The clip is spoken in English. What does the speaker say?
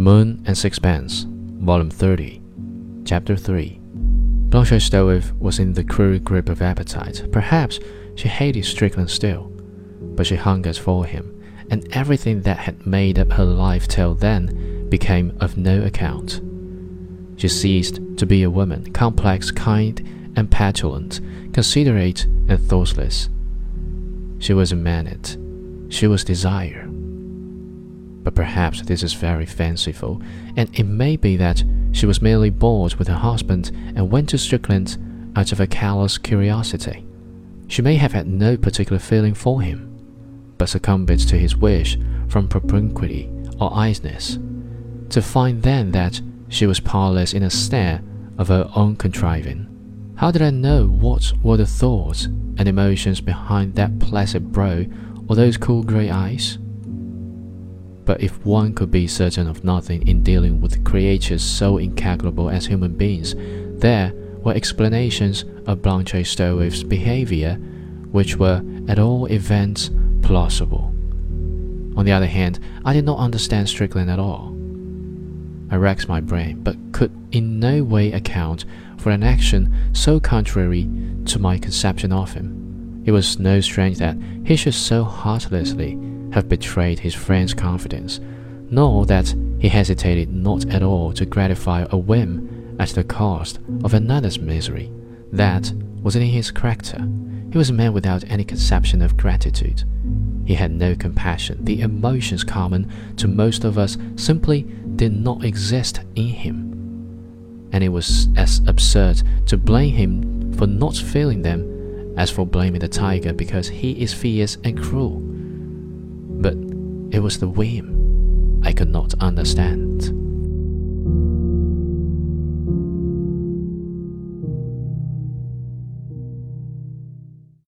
Moon and Sixpence, Volume 30, Chapter 3. Blanche Stroeve was in the cruel grip of appetite. Perhaps she hated Strickland still, but she hungered for him, and everything that had made up her life till then became of no account. She ceased to be a woman, complex, kind, and petulant, considerate, and thoughtless. She was a Maenad. She was desire. But perhaps this is very fanciful, and it may be that she was merely bored with her husband and went to Strickland out of a callous curiosity. She may have had no particular feeling for him, but succumbed to his wish from propinquity or idleness, to find then that she was powerless in a snare of her own contriving. How did I know what were the thoughts and emotions behind that placid brow or those cool grey eyes? But if one could be certain of nothing in dealing with creatures so incalculable as human beings, there were explanations of Blanche Stroeve's behavior which were, at all events, plausible. On the other hand, I did not understand Strickland at all. I racked my brain, but could in no way account for an action so contrary to my conception of him. It was no strange that he should so heartlessly have betrayed his friend's confidence, nor that he hesitated not at all to gratify a whim at the cost of another's misery. That was in his character. He was a man without any conception of gratitude. He had no compassion. The emotions common to most of us simply did not exist in him. And it was as absurd to blame him for not feeling them as for blaming the tiger because he is fierce and cruel. It was the whim I could not understand.